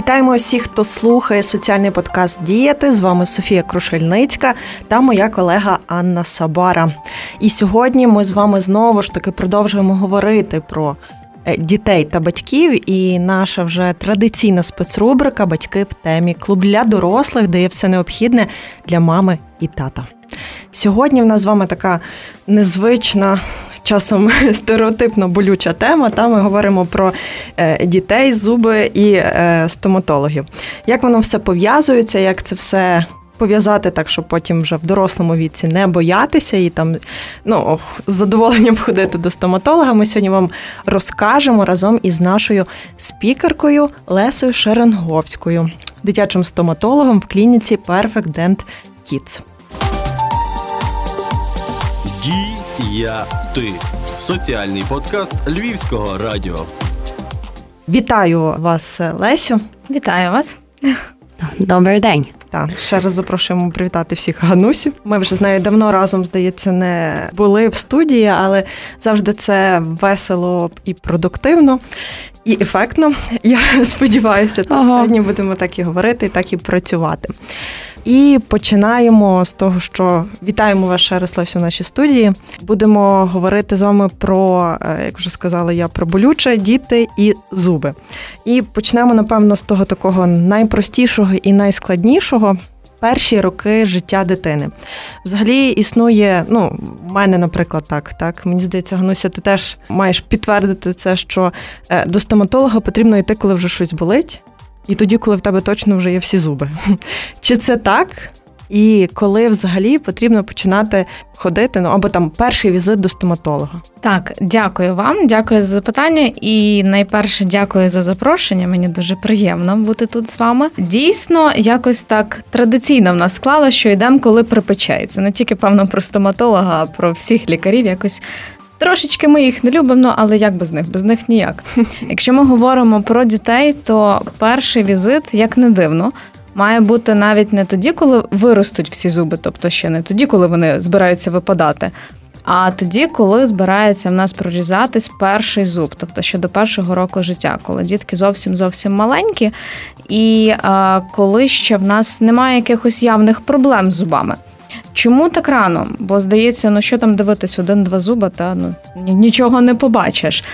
Вітаємо усіх, хто слухає соціальний подкаст Діяти. З вами Софія Крушельницька та моя колега Анна Сабара. І сьогодні ми з вами знову ж таки продовжуємо говорити про е, дітей та батьків. І наша вже традиційна спецрубрика Батьки в темі клуб для дорослих, де є все необхідне для мами і тата. Сьогодні в нас з вами така незвична часом стереотипно болюча тема. Та ми говоримо про е, дітей, зуби і е, стоматологів. Як воно все пов'язується, як це все. Пов'язати так, щоб потім вже в дорослому віці не боятися і там ну, з задоволенням ходити до стоматолога. Ми сьогодні вам розкажемо разом із нашою спікеркою Лесою Шеренговською, дитячим стоматологом в клініці Perfect Dent Kids. Діяти. Соціальний подкаст Львівського радіо. Вітаю вас, Лесю. Вітаю вас. Добрий день. Так, ще раз запрошуємо привітати всіх Ганусів. Ми вже з нею давно разом, здається, не були в студії, але завжди це весело і продуктивно, і ефектно. Я сподіваюся, ага. сьогодні будемо так і говорити, так і працювати. І починаємо з того, що вітаємо вас ще раз в нашій студії. Будемо говорити з вами про, е, як вже сказала я, про болюче, діти і зуби. І почнемо, напевно, з того такого найпростішого і найскладнішого. Перші роки життя дитини. Взагалі існує, ну, в мене, наприклад, так. так. Мені здається, Гануся, ти теж маєш підтвердити це, що е, до стоматолога потрібно йти, коли вже щось болить і тоді, коли в тебе точно вже є всі зуби. Чи це так? І коли взагалі потрібно починати ходити, ну або там перший візит до стоматолога? Так, дякую вам, дякую за запитання. І найперше дякую за запрошення. Мені дуже приємно бути тут з вами. Дійсно, якось так традиційно в нас склало, що йдемо, коли припечається. Не тільки певно про стоматолога, а про всіх лікарів якось Трошечки ми їх не любимо, але як без них? Без них ніяк. Якщо ми говоримо про дітей, то перший візит, як не дивно, має бути навіть не тоді, коли виростуть всі зуби, тобто ще не тоді, коли вони збираються випадати. А тоді, коли збирається в нас прорізатись перший зуб, тобто ще до першого року життя, коли дітки зовсім зовсім маленькі, і а, коли ще в нас немає якихось явних проблем з зубами. Чому так рано? Бо здається, ну що там дивитись, один-два зуба, та ну нічого не побачиш.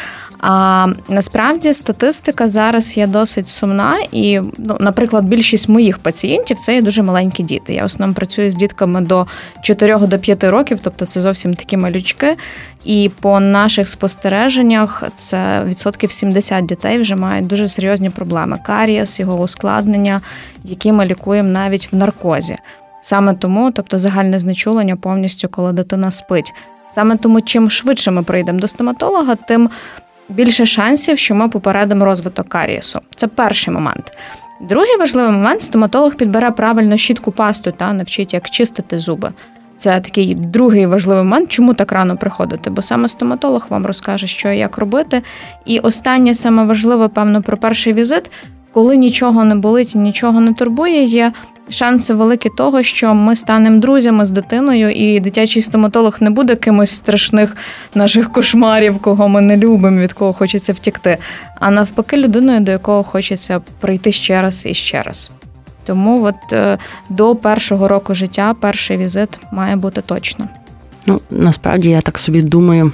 А насправді статистика зараз є досить сумна, і, ну, наприклад, більшість моїх пацієнтів це є дуже маленькі діти. Я в основному працюю з дітками до 4 до 5 років, тобто це зовсім такі малючки. І по наших спостереженнях це відсотків 70 дітей вже мають дуже серйозні проблеми. Карієс, його ускладнення, які ми лікуємо навіть в наркозі. Саме тому, тобто загальне знечулення повністю, коли дитина спить. Саме тому, чим швидше ми прийдемо до стоматолога, тим більше шансів, що ми попередимо розвиток карієсу. Це перший момент. Другий важливий момент стоматолог підбере правильно щітку пасту та навчить, як чистити зуби. Це такий другий важливий момент, чому так рано приходити, бо саме стоматолог вам розкаже, що і як робити. І останнє саме важливе, певно, про перший візит, коли нічого не болить, нічого не турбує, є шанси великі того, що ми станемо друзями з дитиною, і дитячий стоматолог не буде кимось страшних наших кошмарів, кого ми не любимо, від кого хочеться втікти, а навпаки, людиною, до якого хочеться прийти ще раз і ще раз. Тому от е, до першого року життя перший візит має бути точно. Ну насправді я так собі думаю.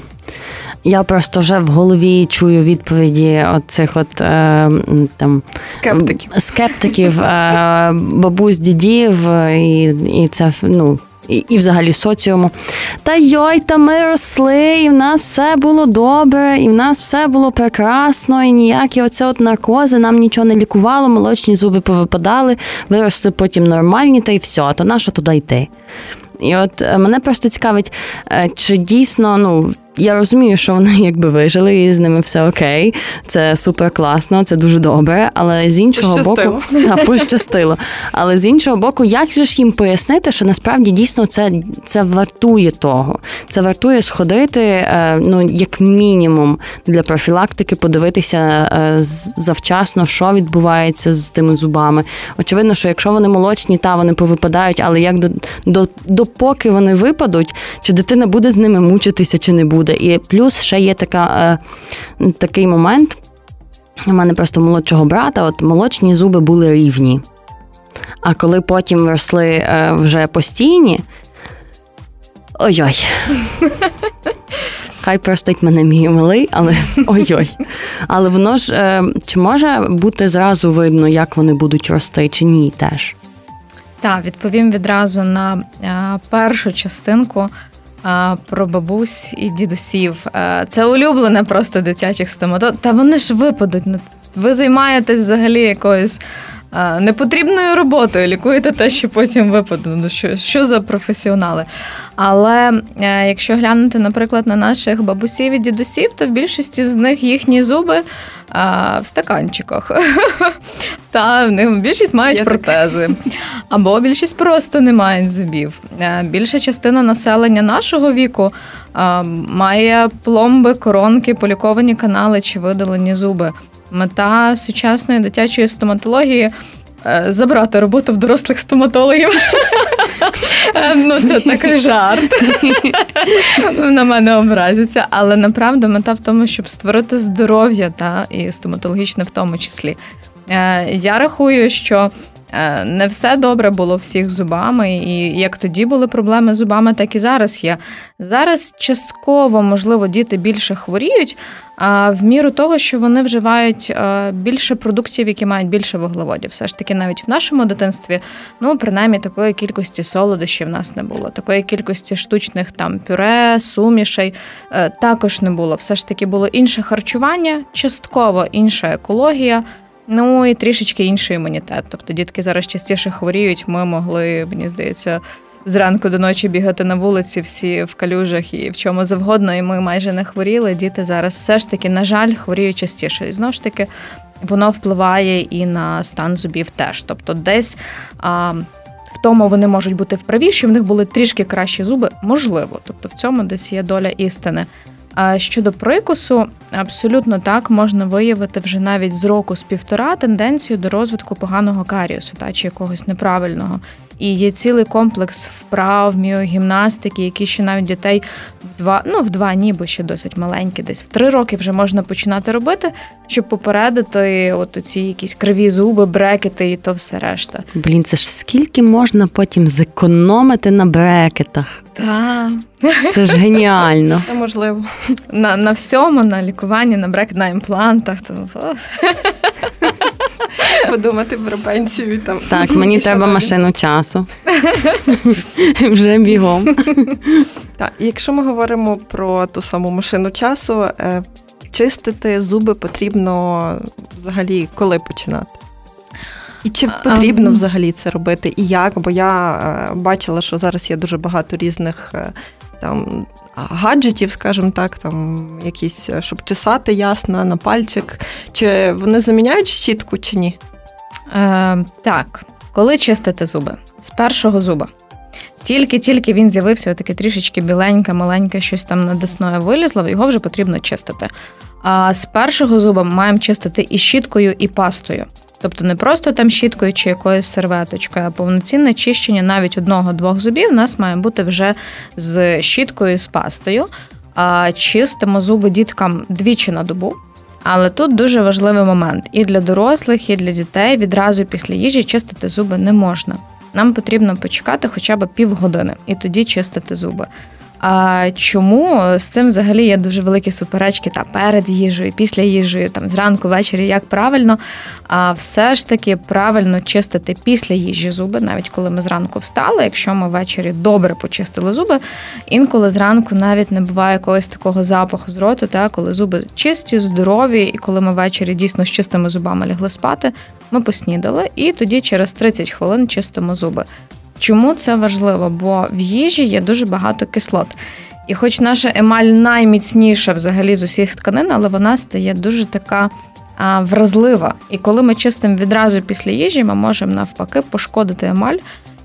Я просто вже в голові чую відповіді от цих от е, там скептиків, скептиків е, бабусь, дідів, і і це ну. І і взагалі соціуму. Та йой, та ми росли, і в нас все було добре, і в нас все було прекрасно, і ніякі оце от наркози нам нічого не лікувало, молочні зуби повипадали, виросли потім нормальні, та й все, то нащо туди йти? І от е, мене просто цікавить, е, чи дійсно ну я розумію, що вони якби вижили, і з ними все окей. Це супер класно, це дуже добре. Але з іншого пощастило. боку, та, пощастило. Але з іншого боку, як же ж їм пояснити, що насправді дійсно це це вартує того. Це вартує сходити, е, ну як мінімум, для профілактики, подивитися е, завчасно, що відбувається з тими зубами. Очевидно, що якщо вони молочні, та вони повипадають, але як до, до допоки вони випадуть, чи дитина буде з ними мучитися, чи не буде буде. І плюс ще є така, е, такий момент. У мене просто молодшого брата, от молочні зуби були рівні. А коли потім росли е, вже постійні. Ой-ой. Хай простить мене мій малий, але ой-ой. Але воно ж е, чи може бути зразу видно, як вони будуть рости, чи ні теж? Так, відповім відразу на першу частинку про бабусь і дідусів. Це улюблене просто дитячих стоматологів. Та вони ж випадуть. Ну, ви займаєтесь взагалі якоюсь непотрібною роботою, лікуєте те, що потім випаде. Ну що, що за професіонали? Але е, якщо глянути, наприклад, на наших бабусів і дідусів, то в більшості з них їхні зуби а, в стаканчиках. Та в них більшість мають Я протези. Або більшість просто не мають зубів. Е, Більша частина населення нашого віку а, має пломби, коронки, поліковані канали чи видалені зуби. Мета сучасної дитячої стоматології. е, Забрати роботу в дорослих стоматологів. Е, Ну, це такий жарт. На мене образяться. Але направду мета в тому, щоб створити здоров'я та і стоматологічне в тому числі. Е, Я рахую, що е, не все добре було всіх зубами, і як тоді були проблеми з зубами, так і зараз є. Зараз частково, можливо, діти більше хворіють, а в міру того, що вони вживають е, більше продуктів, які мають більше вуглеводів. Все ж таки, навіть в нашому дитинстві, ну принаймні такої кількості солодощів в нас не було, такої кількості штучних там пюре, сумішей також не було. Все ж таки було інше харчування, частково інша екологія. Ну і трішечки інший імунітет. Тобто дітки зараз частіше хворіють. Ми могли, мені здається, зранку до ночі бігати на вулиці, всі в калюжах і в чому завгодно, і ми майже не хворіли. Діти зараз все ж таки, на жаль, хворіють частіше. І знову ж таки, воно впливає і на стан зубів теж. Тобто, десь. А, в тому вони можуть бути вправі, що в них були трішки кращі зуби, можливо. Тобто в цьому десь є доля істини. А щодо прикусу, абсолютно так можна виявити вже навіть з року з півтора тенденцію до розвитку поганого каріусу та чи якогось неправильного. І є цілий комплекс вправ, міогімнастики, які ще навіть дітей в два, ну в два ні, бо ще досить маленькі, десь в три роки вже можна починати робити, щоб попередити от ці якісь криві зуби, брекети і то все решта. Блін, це ж скільки можна потім зекономити на брекетах? Так. Це ж геніально. Це можливо. На, на всьому, на лікуванні, на брекет, на імплантах. То, Подумати про пенсію там. Так, мені треба машину часу. Вже бігом. Так, якщо ми говоримо про ту саму машину часу, е, чистити зуби потрібно взагалі коли починати? І чи потрібно взагалі це робити? І як? Бо я е, бачила, що зараз є дуже багато різних е, там гаджетів, скажімо так, там якісь, е, щоб чесати ясно на пальчик. Чи вони заміняють щітку чи ні? Е, так, коли чистити зуби? З першого зуба. Тільки-тільки він з'явився, таке трішечки біленьке, маленьке, щось там над десною вилізло, його вже потрібно чистити. А з першого зуба маємо чистити і щіткою, і пастою. Тобто не просто там щіткою чи якоюсь серветочкою, а повноцінне чищення навіть одного-двох зубів у нас має бути вже з щіткою і з пастою. Чистимо зуби діткам двічі на добу. Але тут дуже важливий момент і для дорослих, і для дітей відразу після їжі чистити зуби не можна. Нам потрібно почекати хоча б півгодини і тоді чистити зуби. А чому з цим взагалі є дуже великі суперечки та перед їжею, після їжею, там зранку, ввечері, як правильно? А все ж таки правильно чистити після їжі зуби, навіть коли ми зранку встали. Якщо ми ввечері добре почистили зуби, інколи зранку навіть не буває якогось такого запаху з роту, та коли зуби чисті, здорові, і коли ми ввечері дійсно з чистими зубами лягли спати, ми поснідали, і тоді через 30 хвилин чистимо зуби. Чому це важливо? Бо в їжі є дуже багато кислот. І хоч наша емаль найміцніша взагалі з усіх тканин, але вона стає дуже така а, вразлива. І коли ми чистимо відразу після їжі, ми можемо навпаки пошкодити емаль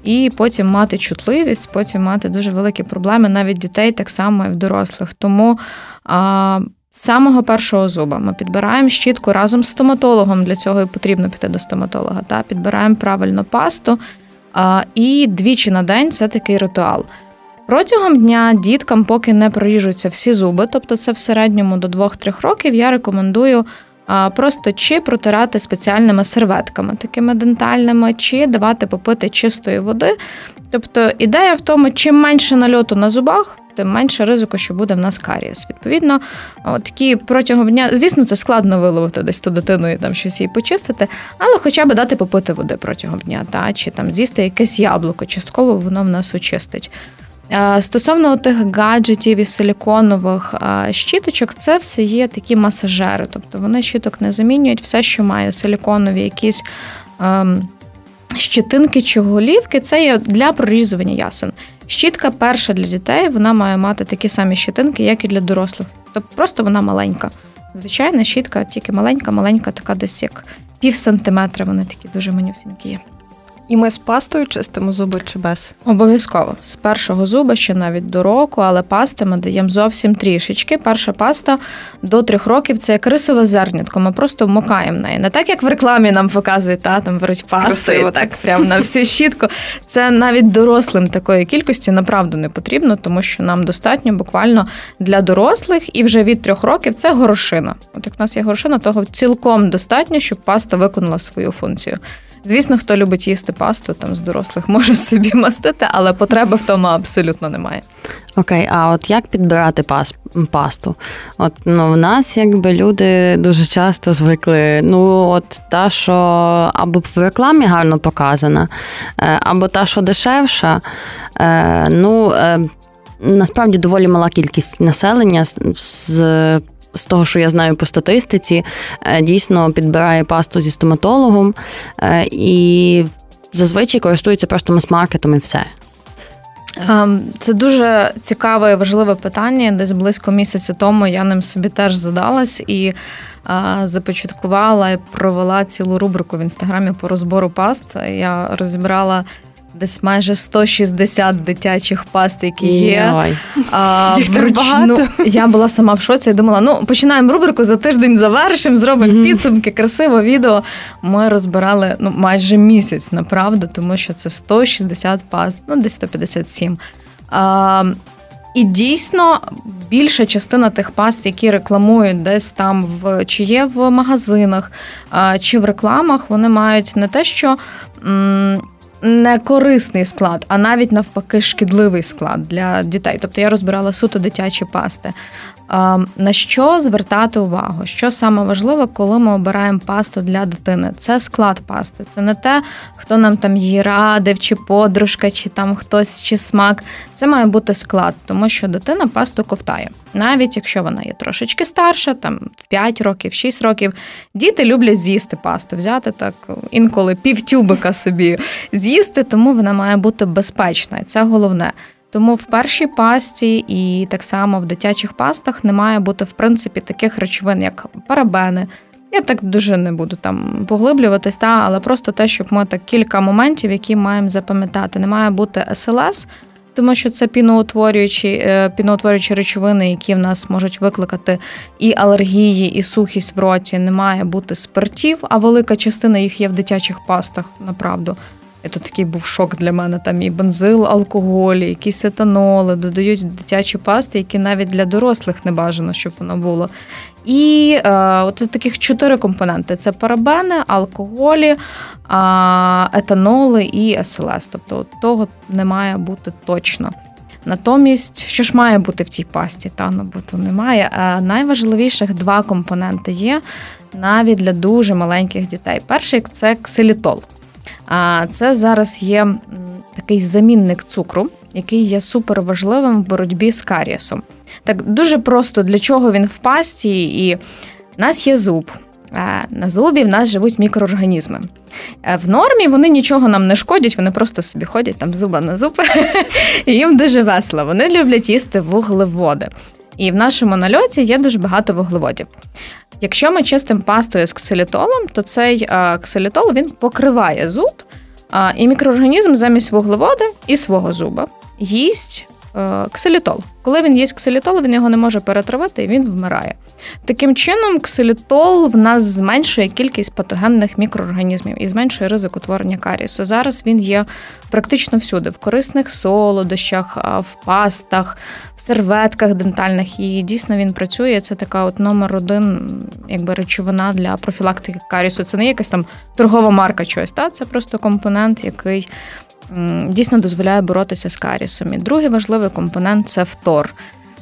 і потім мати чутливість, потім мати дуже великі проблеми навіть дітей, так само і в дорослих. Тому а, з самого першого зуба ми підбираємо щітку разом з стоматологом. Для цього і потрібно піти до стоматолога. Та підбираємо правильно пасту. І двічі на день це такий ритуал. Протягом дня діткам, поки не проріжуться всі зуби, тобто це в середньому до 2-3 років, я рекомендую просто чи протирати спеціальними серветками, такими дентальними, чи давати попити чистої води. Тобто ідея в тому, чим менше нальоту на зубах, тим менше ризику, що буде в нас карієс. Відповідно, такі протягом дня, звісно, це складно виловити десь ту дитину і там щось їй почистити, але хоча б дати попити води протягом дня, та чи там з'їсти якесь яблуко, частково воно в нас очистить. Стосовно тих гаджетів і силіконових щіточок, це все є такі масажери, тобто вони щіток не замінюють все, що має силіконові якісь. Ем, щетинки чи голівки це є для прорізування ясен. Щітка перша для дітей, вона має мати такі самі щетинки, як і для дорослих. Тобто просто вона маленька. Звичайна щітка, тільки маленька, маленька, така десь як пів сантиметра. Вони такі дуже манюсінькі є. І ми з пастою чистимо зуби чи без? Обов'язково з першого зуба ще навіть до року, але пасти ми даємо зовсім трішечки. Перша паста до трьох років це як рисове зернятко. Ми просто вмокаємо неї. Не так, як в рекламі нам показують, та там беруть пасту і так прямо на всю щітку. Це навіть дорослим такої кількості направду не потрібно, тому що нам достатньо буквально для дорослих і вже від трьох років це горошина. От як в нас є горошина, того цілком достатньо, щоб паста виконала свою функцію. Звісно, хто любить їсти пасту, там з дорослих може собі мастити, але потреби в тому абсолютно немає. Окей, а от як підбирати пас, пасту? От ну в нас якби люди дуже часто звикли. Ну, от та, що або в рекламі гарно показана, е, або та, що дешевша. Е, ну е, насправді доволі мала кількість населення з з того, що я знаю по статистиці, е, дійсно підбирає пасту зі стоматологом е, і зазвичай користується просто мас-маркетом і все. Ем, це дуже цікаве і важливе питання. Десь близько місяця тому я ним собі теж задалась і започаткувала і провела цілу рубрику в інстаграмі по розбору паст. Я розібрала десь майже 160 дитячих паст, які є. А, Їх вручну. Я була сама в шоці і думала, ну починаємо рубрику за тиждень завершимо, зробимо mm-hmm. підсумки, красиво відео. Ми розбирали ну, майже місяць, направду, тому що це 160 паст, ну десь 157. А, і дійсно більша частина тих паст, які рекламують десь там в чи є в магазинах, чи в рекламах, вони мають не те, що не корисний склад, а навіть навпаки шкідливий склад для дітей. Тобто я розбирала суто дитячі пасти. На що звертати увагу? Що саме важливе, коли ми обираємо пасту для дитини? Це склад пасти. Це не те, хто нам там її радив, чи подружка, чи там хтось, чи смак. Це має бути склад, тому що дитина пасту ковтає. Навіть якщо вона є трошечки старша, там в 5 років, 6 років, діти люблять з'їсти пасту, взяти так інколи півтюбика собі з'їсти, тому вона має бути безпечна. Це головне. Тому в першій пасті і так само в дитячих пастах не має бути в принципі таких речовин, як парабени. Я так дуже не буду там поглиблюватись, та, але просто те, щоб ми так кілька моментів, які маємо запам'ятати. Не має бути СЛС, тому що це піноутворюючі е, піноутворюючі речовини, які в нас можуть викликати і алергії, і сухість в роті. Не має бути спиртів, а велика частина їх є в дитячих пастах, направду. І такий був шок для мене. Там і бензил, алкоголь, якісь етаноли, додають дитячі пасти, які навіть для дорослих не бажано, щоб воно було. І е, оце таких чотири компоненти: це парабени, алкоголі, е, етаноли і СЛС. Тобто того не має бути точно. Натомість, що ж має бути в цій пасті, та ну бо то немає. А найважливіших два компоненти є навіть для дуже маленьких дітей. Перший це ксилітол. Це зараз є такий замінник цукру, який є суперважливим в боротьбі з карієсом. Так дуже просто для чого він в пасті, і в нас є зуб. На зубі в нас живуть мікроорганізми. В нормі вони нічого нам не шкодять, вони просто собі ходять там зуба на зуб, і їм дуже весело. Вони люблять їсти вуглеводи. І в нашому нальоті є дуже багато вуглеводів. Якщо ми чистимо пастою з ксилітолом, то цей ксилітол він покриває зуб, і мікроорганізм замість вуглеводу і свого зуба їсть е, ксилітол. Коли він їсть ксилітол, він його не може перетравити і він вмирає. Таким чином, ксилітол в нас зменшує кількість патогенних мікроорганізмів і зменшує ризик утворення карісу. Зараз він є практично всюди: в корисних солодощах, в пастах, в серветках дентальних. І дійсно він працює. Це така от номер один, якби речовина для профілактики карісу. Це не якась там торгова марка чогось, та це просто компонент, який дійсно дозволяє боротися з карісом. І другий важливий компонент це фтор.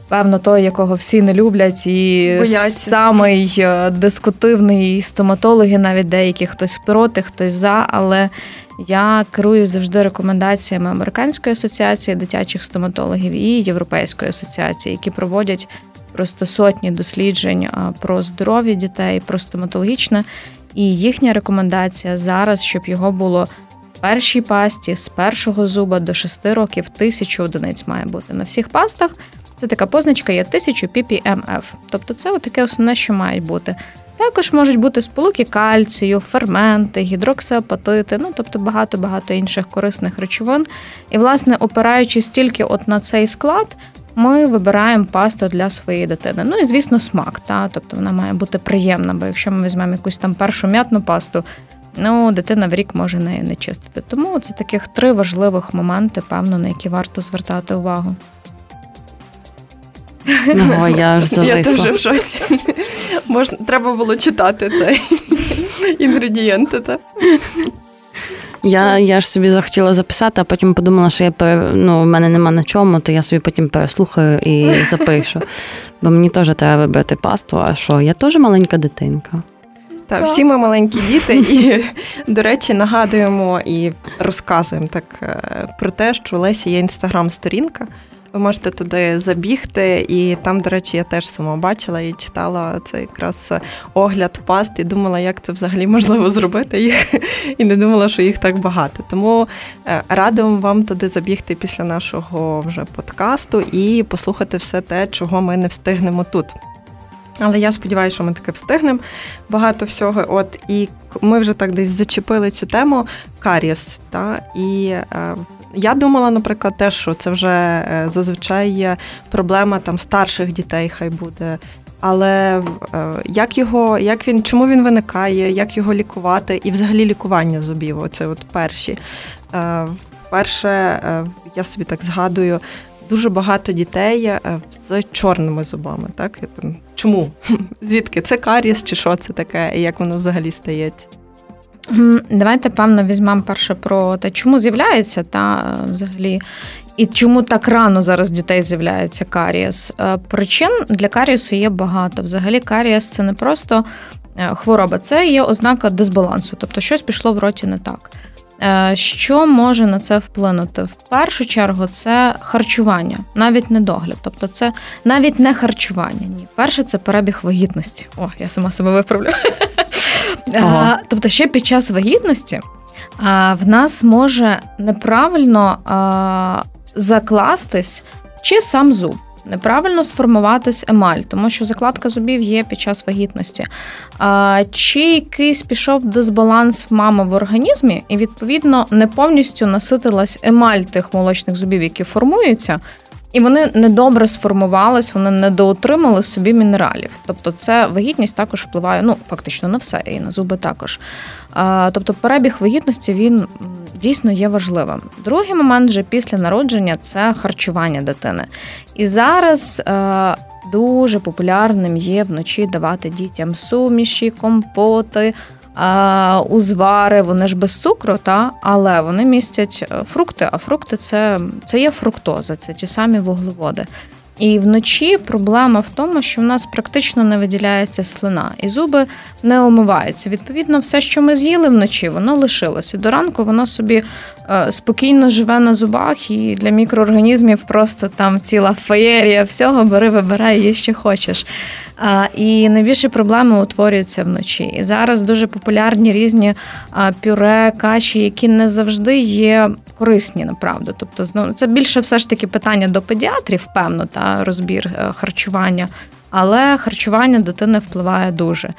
Певно, той, якого всі не люблять, і Бояться. самий е, дискутивний стоматологи, навіть деякі хтось проти, хтось за. Але я керую завжди рекомендаціями Американської асоціації дитячих стоматологів і Європейської асоціації, які проводять просто сотні досліджень е, про здоров'я дітей, про стоматологічне. І їхня рекомендація зараз, щоб його було першій пасті з першого зуба до 6 років тисячу одиниць має бути на всіх пастах. Це така позначка є 1000 ppmf. Тобто це таке основне, що мають бути. Також можуть бути сполуки кальцію, ферменти, гідроксиапатити, ну тобто багато-багато інших корисних речовин. І, власне, опираючись тільки от на цей склад, ми вибираємо пасту для своєї дитини. Ну і звісно, смак. Та? Тобто вона має бути приємна, бо якщо ми візьмемо якусь там першу м'ятну пасту, ну дитина в рік може неї не чистити. Тому це таких три важливих моменти, певно, на які варто звертати увагу. Ну, я ж Я теж в шоці. Можна, треба було читати цей інгредієнти, так? Я я ж собі захотіла записати, а потім подумала, що я ну, в мене нема на чому, то я собі потім переслухаю і запишу. Бо мені теж треба вибрати пасту, а що? Я теж маленька дитинка. Так, всі ми маленькі діти, і, до речі, нагадуємо і розказуємо так е, про те, що у Лесі є інстаграм-сторінка. Ви можете туди забігти, і там, до речі, я теж сама бачила і читала це якраз огляд паст, і думала, як це взагалі можливо зробити їх, і не думала, що їх так багато. Тому е, радимо вам туди забігти після нашого вже подкасту і послухати все те, чого ми не встигнемо тут. Але я сподіваюся, що ми таки встигнемо багато всього. От і ми вже так десь зачепили цю тему каріс. Та і е, я думала, наприклад, теж, що це вже е, зазвичай є проблема там старших дітей, хай буде. Але е, як його, як він, чому він виникає, як його лікувати, і взагалі лікування зубів? Оце от перші. Е, перше, е, я собі так згадую, дуже багато дітей е, з чорними зубами. Так чому? Звідки це каріс, чи що це таке, і як воно взагалі стається? Давайте певно візьмемо перше про те, чому з'являється та взагалі. І чому так рано зараз дітей з'являється карієс? Е, причин для карієсу є багато. Взагалі, карієс це не просто е, хвороба, це є ознака дисбалансу, тобто щось пішло в роті не так. Е, що може на це вплинути? В першу чергу це харчування, навіть не догляд. Тобто, це навіть не харчування. Ні, перше це перебіг вагітності. О, я сама себе виправлю. Ага. Тобто, ще під час вагітності в нас може неправильно закластись чи сам зуб неправильно сформуватись емаль, тому що закладка зубів є під час вагітності. А, Чи якийсь пішов дисбаланс в мами в організмі, і, відповідно, не повністю наситилась емаль тих молочних зубів, які формуються. І вони недобре сформувались, вони недоотримали собі мінералів. Тобто, це вагітність також впливає, ну фактично на все, і на зуби також. Тобто, перебіг вагітності він дійсно є важливим. Другий момент вже після народження це харчування дитини. І зараз е, дуже популярним є вночі давати дітям суміші, компоти. Узвари, вони ж без цукру, та але вони містять е, фрукти, а фрукти це це є фруктоза, це ті самі вуглеводи. І вночі проблема в тому, що в нас практично не виділяється слина, і зуби не омиваються. Відповідно, все, що ми з'їли вночі, воно лишилося. До ранку воно собі е, спокійно живе на зубах, і для мікроорганізмів просто там ціла феєрія всього, бери, вибирай, її що хочеш. І найбільші проблеми утворюються вночі. І зараз дуже популярні різні пюре, каші, які не завжди є корисні, направду. Тобто, це більше все ж таки питання до педіатрів, певно, та розбір е, харчування, але харчування дитини впливає дуже.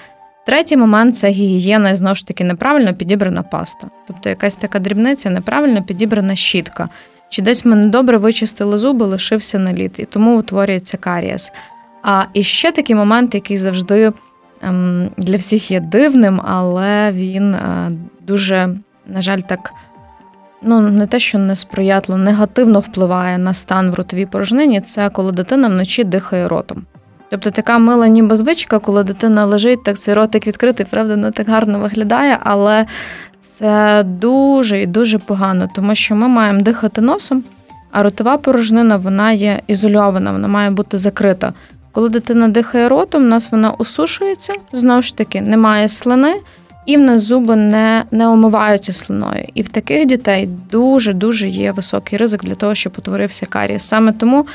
Третій момент це гігієна і знову ж таки неправильно підібрана паста. Тобто якась така дрібниця, неправильно підібрана щітка. чи десь ми недобре вичистили зуби, лишився наліт, і тому утворюється карієс. А і ще такий момент, який завжди ем, для всіх є дивним, але він е, дуже, на жаль, так. Ну, не те, що несприятливо, негативно впливає на стан в ротовій порожнині, це коли дитина вночі дихає ротом. Тобто така мила ніби звичка, коли дитина лежить, так цей ротик відкритий, правда, не так гарно виглядає, але це дуже і дуже погано, тому що ми маємо дихати носом, а ротова порожнина вона є ізольована, вона має бути закрита. Коли дитина дихає ротом, у нас вона осушується, знову ж таки, немає слини, і в нас зуби не не омиваються слиною. І в таких дітей дуже-дуже є високий ризик для того, щоб утворився карієс. Саме тому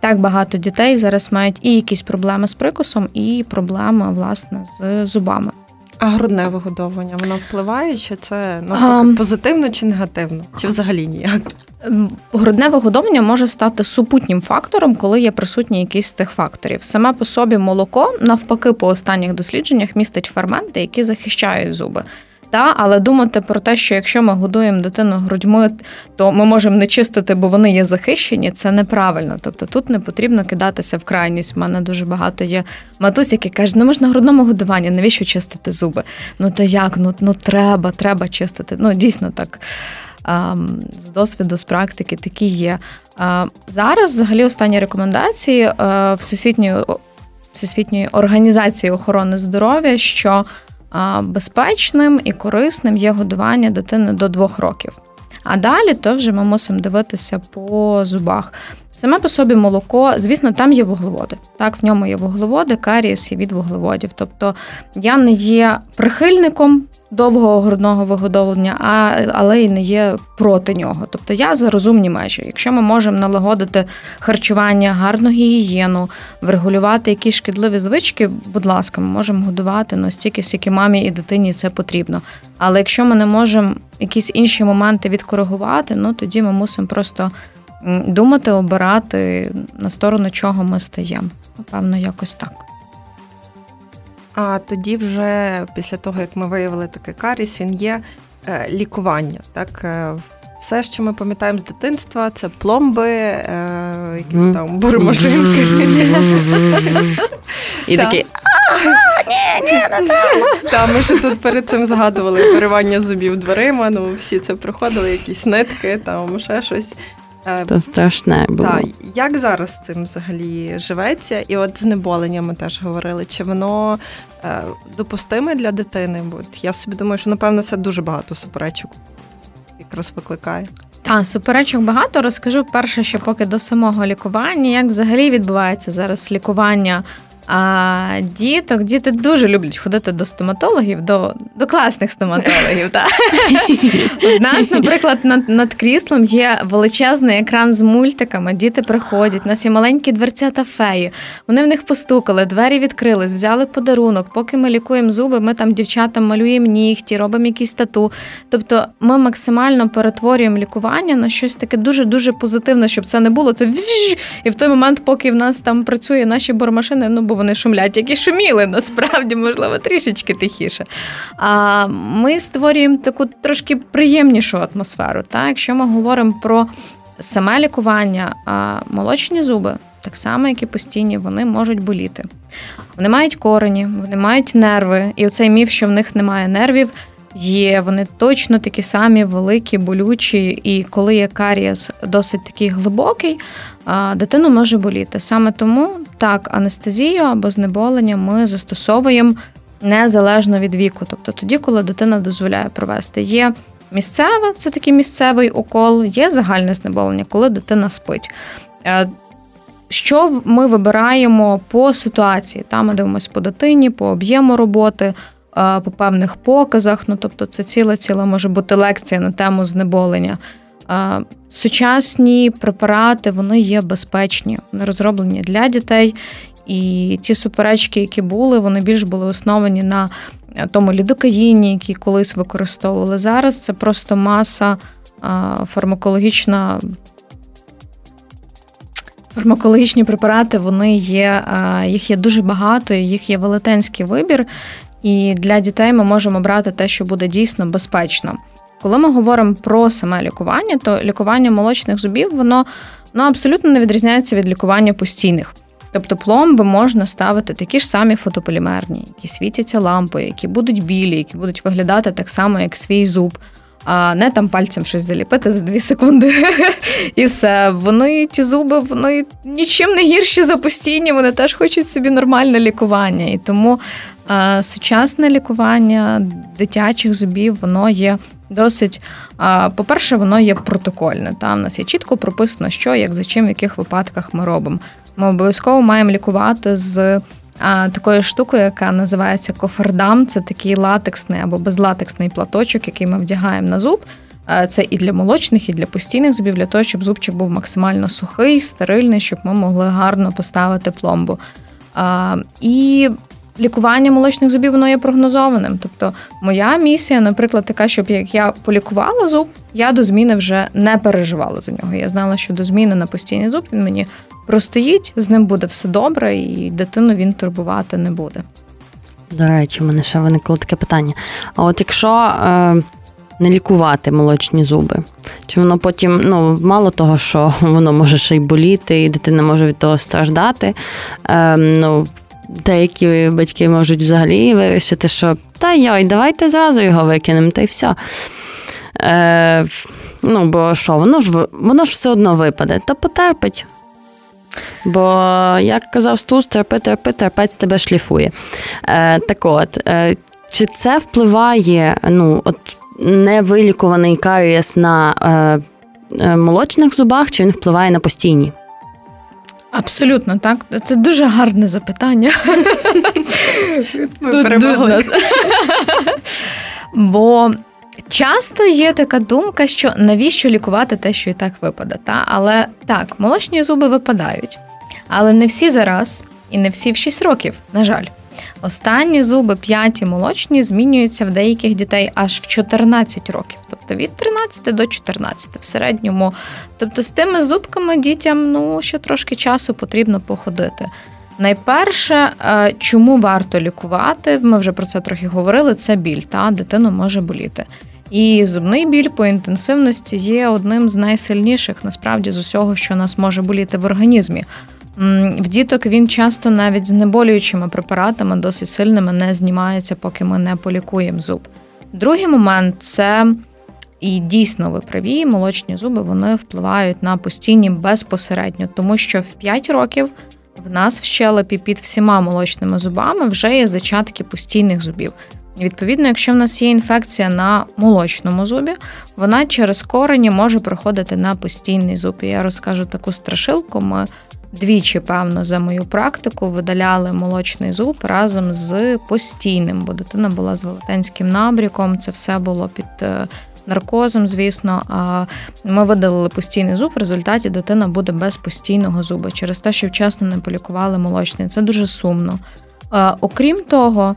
так багато дітей зараз мають і якісь проблеми з прикусом, і проблеми власне з зубами. А грудне вигодовування воно впливає, чи це а, позитивно чи негативно? Чи взагалі ніяк? Грудне вигодовування може стати супутнім фактором, коли є присутні якісь з тих факторів. Саме по собі молоко, навпаки, по останніх дослідженнях містить ферменти, які захищають зуби. Та, але думати про те, що якщо ми годуємо дитину грудьми, то ми можемо не чистити, бо вони є захищені, це неправильно. Тобто тут не потрібно кидатися в крайність. У мене дуже багато є матусь, які кажуть, ну можна грудному годуванні, навіщо чистити зуби? Ну то як? Ну ну треба, треба чистити. Ну дійсно так. З досвіду, з практики такі є. Зараз, взагалі, останні рекомендації е, Всесвітньої Всесвітньої організації охорони здоров'я, що безпечним і корисним є годування дитини до двох років. А далі то вже ми мусимо дивитися по зубах. Саме по собі молоко, звісно, там є вуглеводи. Так, в ньому є вуглеводи, карієс є від вуглеводів. Тобто я не є прихильником довгого грудного вигодовлення, а, але й не є проти нього. Тобто я за розумні межі. Якщо ми можемо налагодити харчування, гарну гігієну, врегулювати якісь шкідливі звички, будь ласка, ми можемо годувати ну, стільки, скільки мамі і дитині це потрібно. Але якщо ми не можемо якісь інші моменти відкоригувати, ну тоді ми мусимо просто думати, обирати на сторону чого ми стаємо. Напевно, якось так. А тоді, вже після того, як ми виявили такий каріс, він є е, лікування. Так, е, все, що ми пам'ятаємо з дитинства, це пломби, е, якісь там буремашинки. І такі. Та ми ще тут перед цим згадували виривання зубів дверима. Ну всі це проходили, якісь нитки, там ще щось. Це страшне було. Так, Як зараз з цим взагалі живеться? І от знеболення ми теж говорили, чи воно е, допустиме для дитини? Бо я собі думаю, що напевно це дуже багато суперечок якраз викликає. Та суперечок багато. Розкажу перше, що поки до самого лікування, як взагалі відбувається зараз лікування а діток, діти дуже люблять ходити до стоматологів, до до класних стоматологів. У нас, наприклад, над над кріслом є величезний екран з мультиками. Діти приходять, у нас є маленькі дверця та феї. Вони в них постукали, двері відкрились, взяли подарунок. Поки ми лікуємо зуби, ми там дівчатам малюємо нігті, робимо якісь тату. Тобто ми максимально перетворюємо лікування на щось таке дуже дуже позитивне, щоб це не було. Це і в той момент, поки в нас там працює наші бормашини, ну бо вони шумлять, як і шуміли, насправді, можливо, трішечки тихіше. А ми створюємо таку трошки приємнішу атмосферу. Так? Якщо ми говоримо про саме лікування, а молочні зуби. Так само, як і постійні, вони можуть боліти. Вони мають корені, вони мають нерви, і оцей міф, що в них немає нервів, є. Вони точно такі самі великі, болючі, і коли є карієс досить такий глибокий, дитину може боліти. Саме тому так, анестезію або знеболення ми застосовуємо незалежно від віку. Тобто тоді, коли дитина дозволяє провести. Є місцеве, це такий місцевий укол, є загальне знеболення, коли дитина спить. Е, що ми вибираємо по ситуації? Там ми дивимося по дитині, по об'єму роботи, е, по певних показах. Ну тобто, це ціла ціла може бути лекція на тему знеболення. Сучасні препарати вони є безпечні, вони розроблені для дітей. І ті суперечки, які були, вони більш були основані на тому лідокаїні, який колись використовували. Зараз це просто маса фармакологічна. Фармакологічні препарати, вони є, їх є дуже багато, їх є велетенський вибір, і для дітей ми можемо брати те, що буде дійсно безпечно. Коли ми говоримо про саме лікування, то лікування молочних зубів воно воно абсолютно не відрізняється від лікування постійних. Тобто пломби можна ставити такі ж самі фотополімерні, які світяться лампою, які будуть білі, які будуть виглядати так само, як свій зуб а не там пальцем щось заліпити за дві секунди. І все. Вони ті зуби, вони нічим не гірші за постійні, вони теж хочуть собі нормальне лікування. І тому сучасне лікування дитячих зубів, воно є досить. По-перше, воно є протокольне. Там у нас є чітко прописано, що, як за чим, в яких випадках ми робимо. Ми обов'язково маємо лікувати з такою штукою, яка називається кофердам. Це такий латексний або безлатексний платочок, який ми вдягаємо на зуб. Це і для молочних, і для постійних зубів, для того, щоб зубчик був максимально сухий, стерильний, щоб ми могли гарно поставити пломбу. І лікування молочних зубів воно є прогнозованим. Тобто, моя місія, наприклад, така, щоб як я полікувала зуб, я до зміни вже не переживала за нього. Я знала, що до зміни на постійний зуб він мені простоїть, з ним буде все добре, і дитину він турбувати не буде. До речі, в мене ще виникло таке питання. А от якщо е, не лікувати молочні зуби, чи воно потім, ну, мало того, що воно може ще й боліти, і дитина може від того страждати. Е, ну, Деякі батьки можуть взагалі вирішити, що та йой, давайте зразу його викинемо, та й все. Е, Ну, бо що, воно ж воно ж все одно випаде, та потерпить. Бо, як казав Стус, терпи, терпи, терпець тебе шліфує. Е, Так от, е, чи це впливає, ну, от невилікуваний карієс на е, е, молочних зубах, чи він впливає на постійні? Абсолютно так. Це дуже гарне запитання. Ми перемогли. Бо часто є така думка, що навіщо лікувати те, що і так випаде. Та? Але так, молочні зуби випадають. Але не всі зараз і не всі в 6 років, на жаль. Останні зуби п'яті молочні змінюються в деяких дітей аж в 14 років, тобто від 13 до 14 в середньому. Тобто з тими зубками дітям ну ще трошки часу потрібно походити. Найперше, е, чому варто лікувати, ми вже про це трохи говорили. Це біль, та дитину може боліти. І зубний біль по інтенсивності є одним з найсильніших насправді з усього, що нас може боліти в організмі. В діток він часто навіть з неболюючими препаратами, досить сильними, не знімається, поки ми не полікуємо зуб. Другий момент це і дійсно ви праві, молочні зуби вони впливають на постійні безпосередньо, тому що в 5 років в нас в щелепі під всіма молочними зубами вже є зачатки постійних зубів. Відповідно, якщо в нас є інфекція на молочному зубі, вона через корені може проходити на постійний зуб. І Я розкажу таку страшилку. Ми двічі, певно, за мою практику видаляли молочний зуб разом з постійним, бо дитина була з велетенським набріком. Це все було під е, наркозом, звісно. А ми видалили постійний зуб. В результаті дитина буде без постійного зуба через те, що вчасно не полікували молочний. Це дуже сумно. Окрім того,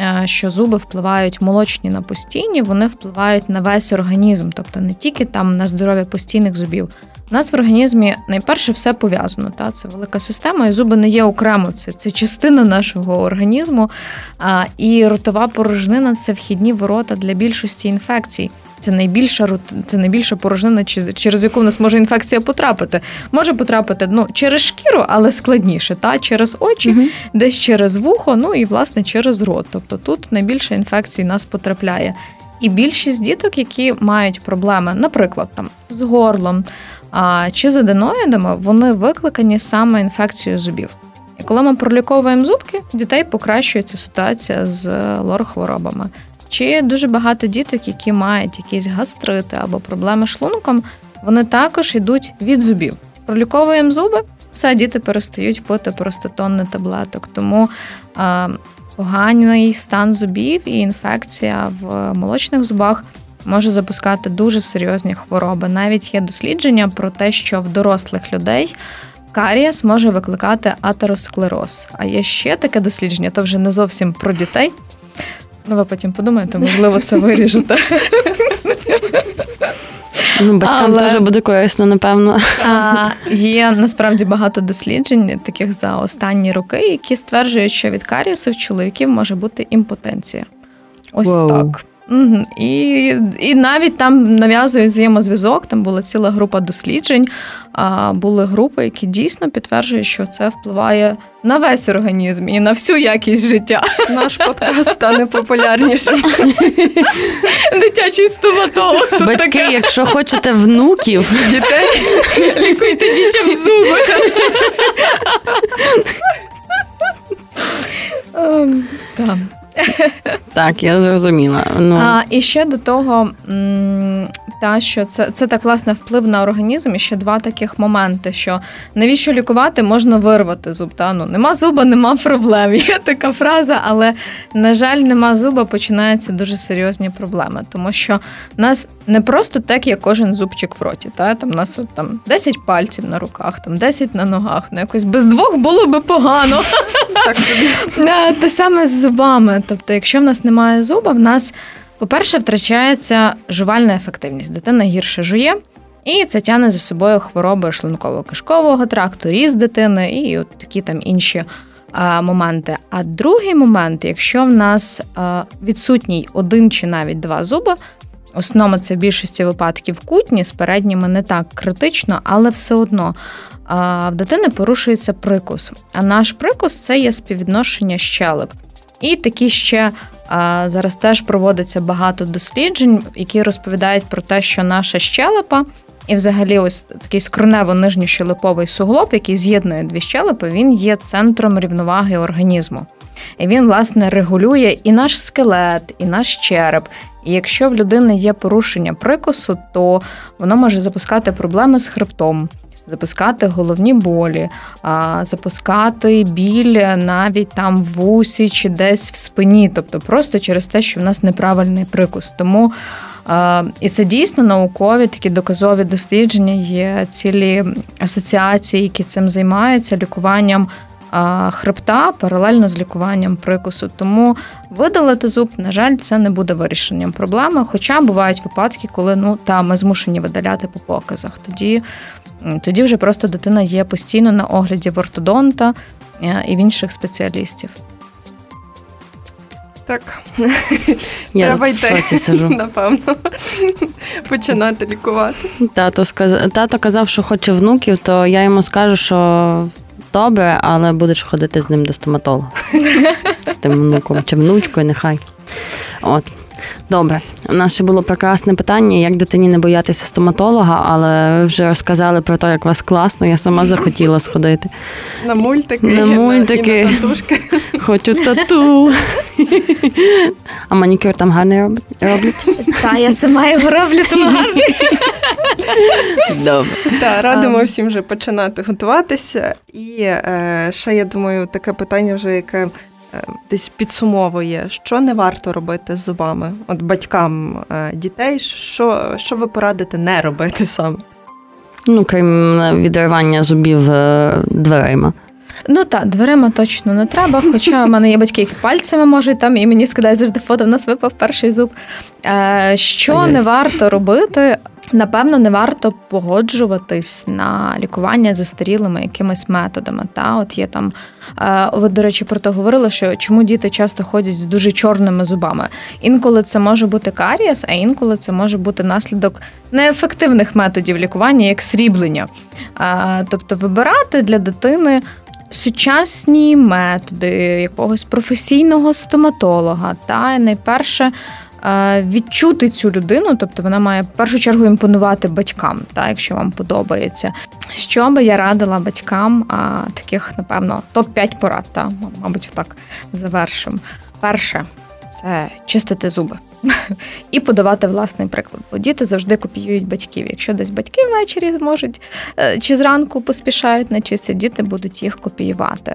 Е, що зуби впливають молочні на постійні, вони впливають на весь організм, тобто не тільки там на здоров'я постійних зубів. У нас в організмі найперше все пов'язано. Та Це велика система, і зуби не є окремо. Це це частина нашого організму. А, І ротова порожнина це вхідні ворота для більшості інфекцій. Це найбільша це найбільша порожнина, через яку в нас може інфекція потрапити. Може потрапити ну, через шкіру, але складніше, та через очі, угу. десь через вухо, ну і власне через рот. Тобто тут найбільше інфекцій нас потрапляє. І більшість діток, які мають проблеми, наприклад, там з горлом чи з аденоїдами, вони викликані саме інфекцією зубів. І коли ми проліковуємо зубки, дітей покращується ситуація з лор-хворобами. Чи дуже багато діток, які мають якісь гастрити або проблеми з шлунком, вони також йдуть від зубів. Проліковуємо зуби, все діти перестають пити просто тонни таблеток. Тому а, поганий стан зубів і інфекція в молочних зубах може запускати дуже серйозні хвороби. Навіть є дослідження про те, що в дорослих людей. Карієс може викликати атеросклероз. А є ще таке дослідження, то вже не зовсім про дітей, Ну, ви потім подумаєте, можливо, це виріжете. Ну, Батькам Але... теж буде корисно, напевно. А, Є насправді багато досліджень, таких за останні роки, які стверджують, що від карієсу в чоловіків може бути імпотенція. Ось wow. так. Угу. І і навіть там нав'язують взаємозв'язок, там була ціла група досліджень, а були групи, які дійсно підтверджують, що це впливає на весь організм і на всю якість життя. Наш подкаст стане популярнішим. Дитячий стоматолог. Тут Батьки, таке. якщо хочете внуків, Дітей лікуйте дітям зуби. Ем, Так. Так, я зрозуміла. Ну, А, і ще до того, м, та, що це, це так власне вплив на організм. І ще два таких моменти: що навіщо лікувати, можна вирвати зуб. Та? Ну, нема зуба, нема проблем. Є така фраза, але, на жаль, нема зуба, починаються дуже серйозні проблеми. Тому що в нас не просто так є кожен зубчик в роті. Та? Там, у нас от, там 10 пальців на руках, там 10 на ногах. Ну, якось без двох було би погано. так Те саме з зубами. Тобто, якщо в нас немає зуба, в нас, по-перше, втрачається жувальна ефективність. Дитина гірше жує, і це тягне за собою хвороби шлунково-кишкового тракту, різ дитини і от такі там інші а, моменти. А другий момент, якщо в нас а, відсутній один чи навіть два зуби. В основному це в більшості випадків кутні, з передніми не так критично, але все одно в дитини порушується прикус. А наш прикус це є співвідношення щелеп. І такі ще зараз теж проводиться багато досліджень, які розповідають про те, що наша щелепа, і взагалі ось такий скронево-нижньощелеповий суглоб, який з'єднує дві щелепи, він є центром рівноваги організму. І він, власне, регулює і наш скелет, і наш череп. І якщо в людини є порушення прикусу, то воно може запускати проблеми з хребтом, запускати головні болі, запускати біль навіть там в усі чи десь в спині, тобто просто через те, що в нас неправильний прикус. Тому і це дійсно наукові такі доказові дослідження. Є цілі асоціації, які цим займаються лікуванням. Хребта паралельно з лікуванням прикусу. Тому видалити зуб, на жаль, це не буде вирішенням проблеми. Хоча бувають випадки, коли ну та ми змушені видаляти по показах. Тоді Тоді вже просто дитина є постійно на огляді в ортодонта е, і в інших спеціалістів. Так, я треба йти, шоці сижу. напевно. Починати лікувати. Тато сказ... тато казав, що хоче внуків, то я йому скажу, що добре, але будеш ходити з ним до стоматолога. З тим внуком чи внучкою, нехай. От. Добре, у нас ще було прекрасне питання, як дитині не боятися стоматолога, але ви вже розказали про те, як вас класно, я сама захотіла сходити. На мультики, На і мультики. і на татушки. Хочу тату. А манікюр там гарний роблять? Та я сама його роблю, тому гарний. Добре. Так, радимо всім вже починати готуватися. І е, ще я думаю, таке питання, вже яке десь підсумовує, що не варто робити з зубами, от батькам е, дітей, що, що ви порадите не робити саме? Ну, крім е, відривання зубів е, дверима. Ну так, дверима точно не треба. Хоча в мене є батьки, які пальцями можуть там, і мені скидають завжди фото, в нас випав перший зуб. Е, Що не варто робити? Напевно, не варто погоджуватись на лікування застарілими якимись методами. Та от є там, е, ви, до речі, про те говорили, що чому діти часто ходять з дуже чорними зубами. Інколи це може бути карієс, а інколи це може бути наслідок неефективних методів лікування, як сріблення. Е, Тобто вибирати для дитини. Сучасні методи якогось професійного стоматолога, та найперше е, відчути цю людину, тобто вона має в першу чергу імпонувати батькам, та якщо вам подобається. Що би я радила батькам а, таких, напевно, топ-5 порад, та мабуть, так завершимо. Перше це чистити зуби. І подавати власний приклад. Бо діти завжди копіюють батьків. Якщо десь батьки ввечері можуть е, чи зранку поспішають на діти будуть їх копіювати.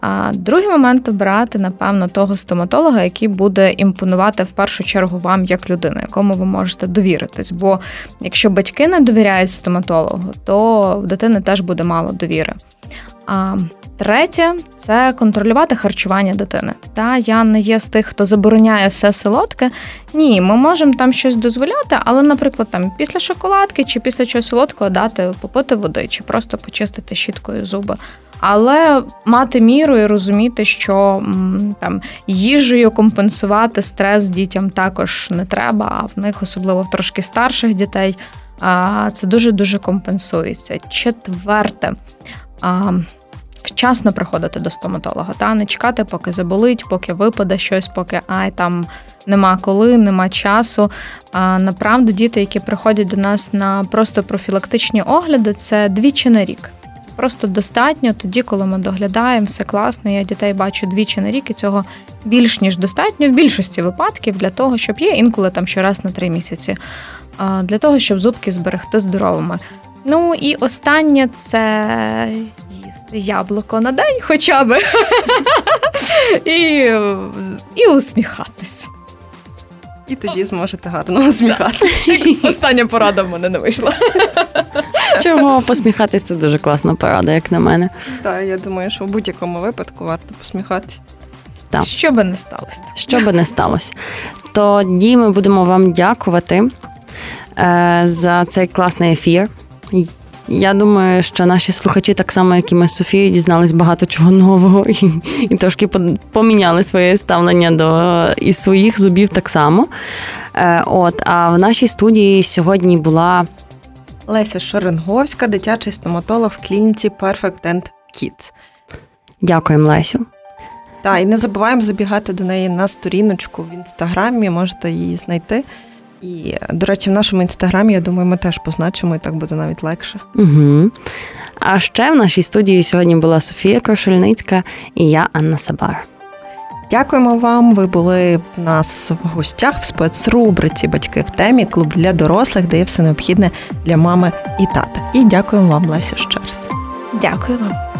А другий момент обирати, напевно, того стоматолога, який буде імпонувати в першу чергу вам як людина, якому ви можете довіритись. Бо якщо батьки не довіряють стоматологу, то в дитини теж буде мало довіри. А третє це контролювати харчування дитини. Та я не є з тих, хто забороняє все солодке. Ні, ми можемо там щось дозволяти, але, наприклад, там після шоколадки чи після чогось солодкого дати попити води, чи просто почистити щіткою зуби. Але мати міру і розуміти, що там їжею компенсувати стрес дітям також не треба, а в них, особливо в трошки старших дітей, це дуже дуже компенсується. Четверте вчасно приходити до стоматолога, та не чекати, поки заболить, поки випаде щось, поки ай там нема коли, нема часу. А направду діти, які приходять до нас на просто профілактичні огляди, це двічі на рік. Просто достатньо тоді, коли ми доглядаємо, все класно. Я дітей бачу двічі на рік, і цього більш ніж достатньо в більшості випадків для того, щоб є інколи там щораз на три місяці, для того, щоб зубки зберегти здоровими. Ну і останнє це яблуко на день хоча б. І і усміхатись. І тоді зможете гарно усміхатися. Остання порада в мене не вийшла. Чого посміхатись це дуже класна порада, як на мене. Так, я думаю, що в будь-якому випадку варто посміхатися. Так. Що би не сталося. Що би не сталося. Тоді ми будемо вам дякувати е, за цей класний ефір. Я думаю, що наші слухачі, так само, як і ми з Софією, дізнались багато чого нового і і трошки поміняли своє ставлення до і своїх зубів так само. Е, От, А в нашій студії сьогодні була Леся Шоренговська, дитячий стоматолог в клініці Perfect Dent Kids. Дякуємо, Лесю. Так, і не забуваємо забігати до неї на сторіночку в інстаграмі, можете її знайти. І, до речі, в нашому інстаграмі, я думаю, ми теж позначимо, і так буде навіть легше. Угу. А ще в нашій студії сьогодні була Софія Крошельницька і я, Анна Сабар. Дякуємо вам. Ви були в нас в гостях в спецрубриці Батьки в темі клуб для дорослих, де є все необхідне для мами і тата. І дякуємо вам, Лесю, ще раз. Дякую вам.